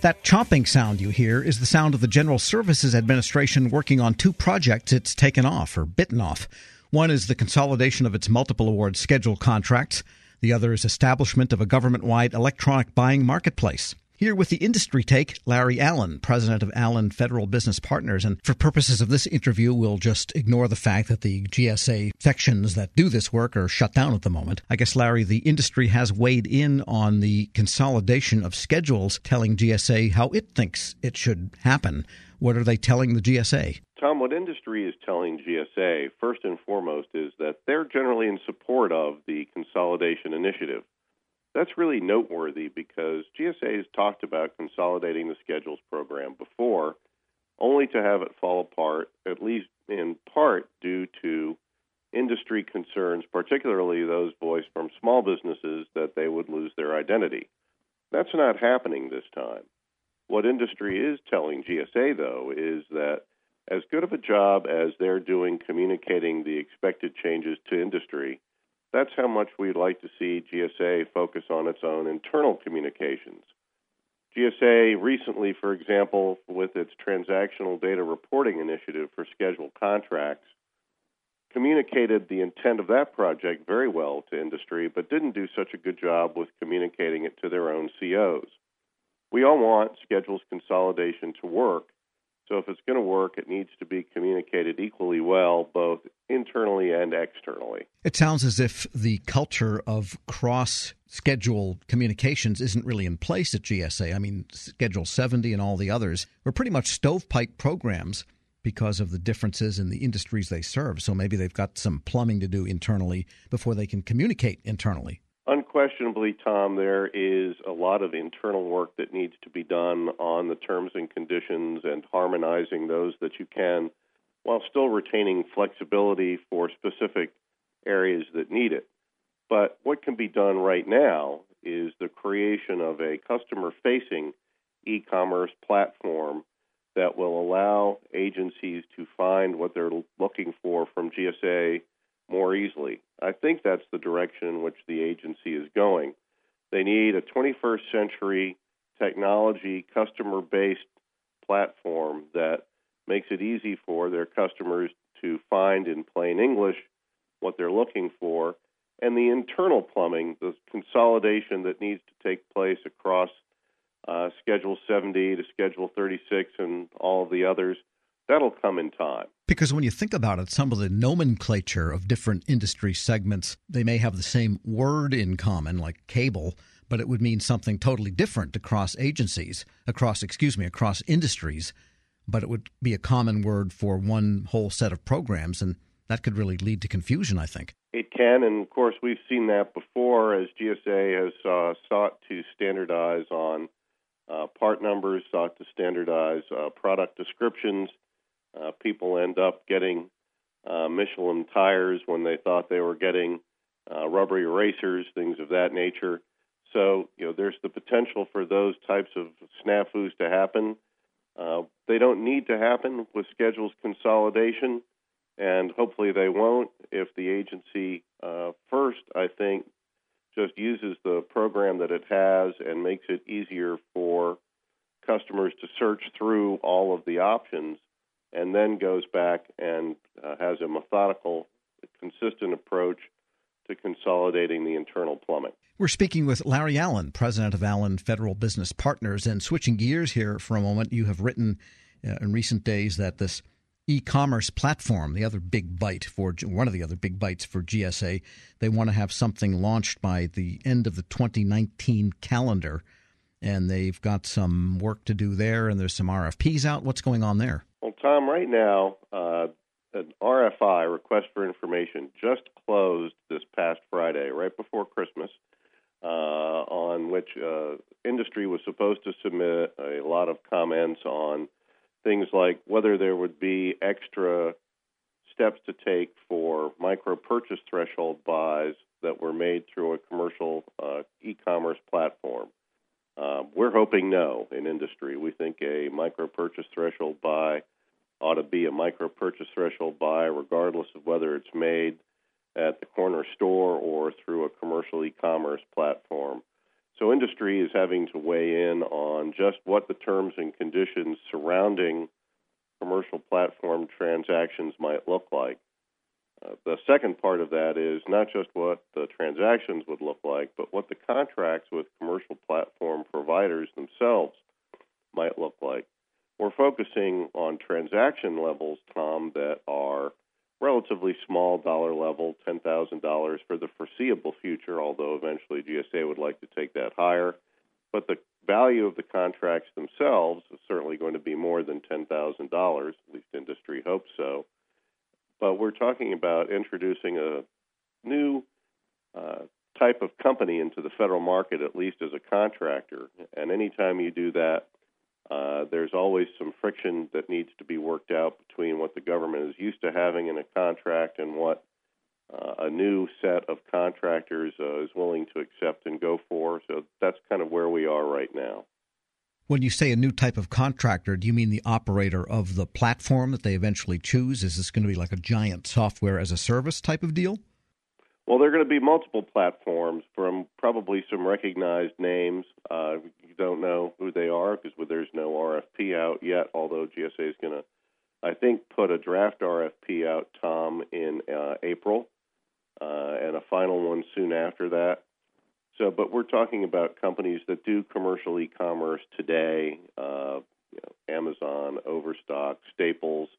That chomping sound you hear is the sound of the General Services Administration working on two projects it's taken off or bitten off. One is the consolidation of its multiple award schedule contracts. The other is establishment of a government wide electronic buying marketplace. Here with the industry take, Larry Allen, president of Allen Federal Business Partners. And for purposes of this interview, we'll just ignore the fact that the GSA sections that do this work are shut down at the moment. I guess, Larry, the industry has weighed in on the consolidation of schedules, telling GSA how it thinks it should happen. What are they telling the GSA? Tom, what industry is telling GSA, first and foremost, is that they're generally in support of the consolidation initiative that's really noteworthy because GSA has talked about consolidating the schedules program before, only to have it fall apart, at least in part due to industry concerns, particularly those voiced from small businesses that they would lose their identity. That's not happening this time. What industry is telling GSA, though, is that as good of a job as they're doing communicating the expected changes to industry, that's how much we'd like to see GSA focus on its own internal communications. GSA recently, for example, with its transactional data reporting initiative for scheduled contracts, communicated the intent of that project very well to industry, but didn't do such a good job with communicating it to their own COs. We all want schedules consolidation to work, so if it's going to work, it needs to be communicated equally well, both internally and externally. It sounds as if the culture of cross schedule communications isn't really in place at GSA. I mean, Schedule 70 and all the others were pretty much stovepipe programs because of the differences in the industries they serve. So maybe they've got some plumbing to do internally before they can communicate internally unquestionably, Tom, there is a lot of internal work that needs to be done on the terms and conditions and harmonizing those that you can while still retaining flexibility for specific areas that need it. But what can be done right now is the creation of a customer facing e commerce platform that will allow agencies to find what they're looking for from GSA more easily. I think that's the direction in which the agency is going. They need a 21st century technology customer based platform that makes it easy for their customers to find in plain English what they're looking for, and the internal plumbing, the consolidation that needs to take place across uh, Schedule 70 to Schedule 36 and all the others That'll come in time. Because when you think about it, some of the nomenclature of different industry segments, they may have the same word in common, like cable, but it would mean something totally different across agencies, across, excuse me, across industries. But it would be a common word for one whole set of programs, and that could really lead to confusion, I think. It can, and of course, we've seen that before as GSA has uh, sought to standardize on uh, part numbers, sought to standardize uh, product descriptions uh, people end up getting uh, Michelin tires when they thought they were getting uh, rubber erasers, things of that nature. So, you know, there's the potential for those types of snafus to happen. Uh, they don't need to happen with schedules consolidation, and hopefully they won't if the agency uh, first, I think, just uses the program that it has and makes it easier for customers to search through all of the options and then goes back and uh, has a methodical, consistent approach to consolidating the internal plumbing. We're speaking with Larry Allen, president of Allen Federal Business Partners. And switching gears here for a moment, you have written uh, in recent days that this e-commerce platform, the other big bite for one of the other big bites for GSA, they want to have something launched by the end of the 2019 calendar, and they've got some work to do there, and there's some RFPs out. What's going on there? Tom, right now, uh, an RFI request for information just closed this past Friday, right before Christmas, uh, on which uh, industry was supposed to submit a lot of comments on things like whether there would be extra steps to take for micro purchase threshold buys that were made through a commercial uh, e-commerce platform. Um, we're hoping no in industry. We think a micro purchase threshold buy ought to be a micro purchase threshold buy, regardless of whether it's made at the corner store or through a commercial e commerce platform. So industry is having to weigh in on just what the terms and conditions surrounding commercial platform transactions might look like. Uh, the second part of that is not just what the transactions would look like, but what the contracts with commercial platform providers themselves might look like. We're focusing on transaction levels, Tom, that are relatively small dollar level, $10,000 for the foreseeable future, although eventually GSA would like to take that higher. But the value of the contracts themselves is certainly going to be more than $10,000, at least industry hopes so. But we're talking about introducing a new uh, type of company into the federal market, at least as a contractor. And anytime you do that, uh, there's always some friction that needs to be worked out between what the government is used to having in a contract and what uh, a new set of contractors uh, is willing to accept and go for. So that's kind of where we are right now. When you say a new type of contractor, do you mean the operator of the platform that they eventually choose? Is this going to be like a giant software as a service type of deal? Well, there are going to be multiple platforms from probably some recognized names. Uh, you don't know who they are because there's no RFP out yet, although GSA is going to, I think, put a draft RFP out, Tom, in uh, April uh, and a final one soon after that. So, but we're talking about companies that do commercial e-commerce today: uh, you know, Amazon, Overstock, Staples,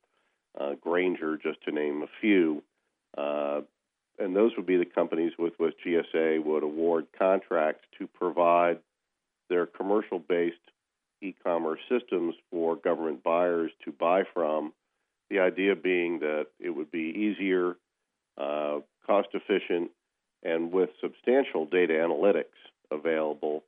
uh, Grainger, just to name a few. Uh, and those would be the companies with which GSA would award contracts to provide their commercial based e commerce systems for government buyers to buy from. The idea being that it would be easier, uh, cost efficient, and with substantial data analytics available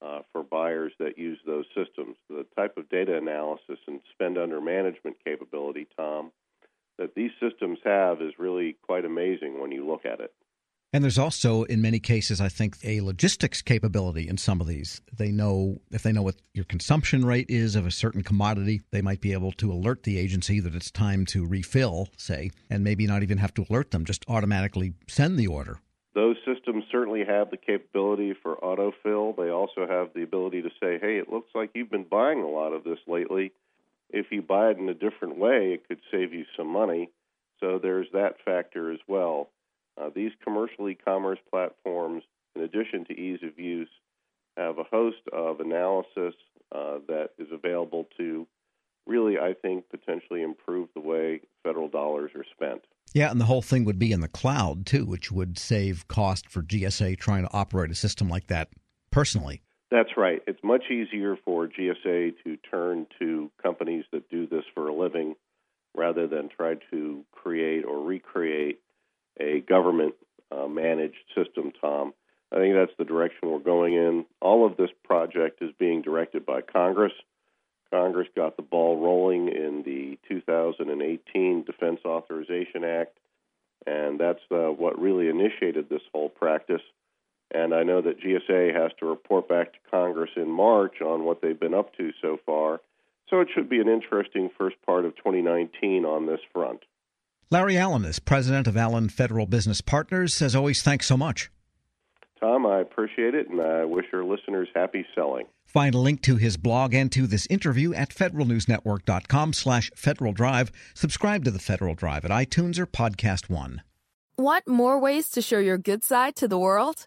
uh, for buyers that use those systems. The type of data analysis and spend under management capability, Tom, that these systems have is really quite amazing when you look at it. And there's also, in many cases, I think, a logistics capability in some of these. They know if they know what your consumption rate is of a certain commodity, they might be able to alert the agency that it's time to refill, say, and maybe not even have to alert them, just automatically send the order. Those systems certainly have the capability for autofill. They also have the ability to say, hey, it looks like you've been buying a lot of this lately if you buy it in a different way, it could save you some money. So there's that factor as well. Uh, these commercial e-commerce platforms, in addition to ease of use, have a host of analysis uh, that is available to really, I think, potentially improve the way federal dollars are spent. Yeah, and the whole thing would be in the cloud too, which would save cost for GSA trying to operate a system like that personally. That's right. It's much easier for GSA to turn to companies that do this for a living rather than try to create or recreate a government uh, managed system, Tom. I think that's the direction we're going in. All of this project is being directed by Congress. Congress got the ball rolling in the 2018 Defense Authorization Act, and that's uh, what really initiated this whole practice. And I know that GSA has to report back to Congress in March on what they've been up to so far. So it should be an interesting first part of 2019 on this front. Larry Allen is president of Allen Federal Business Partners. As always, thanks so much. Tom, I appreciate it, and I wish your listeners happy selling. Find a link to his blog and to this interview at federalnewsnetwork.com slash Federal Drive. Subscribe to the Federal Drive at iTunes or Podcast One. Want more ways to show your good side to the world?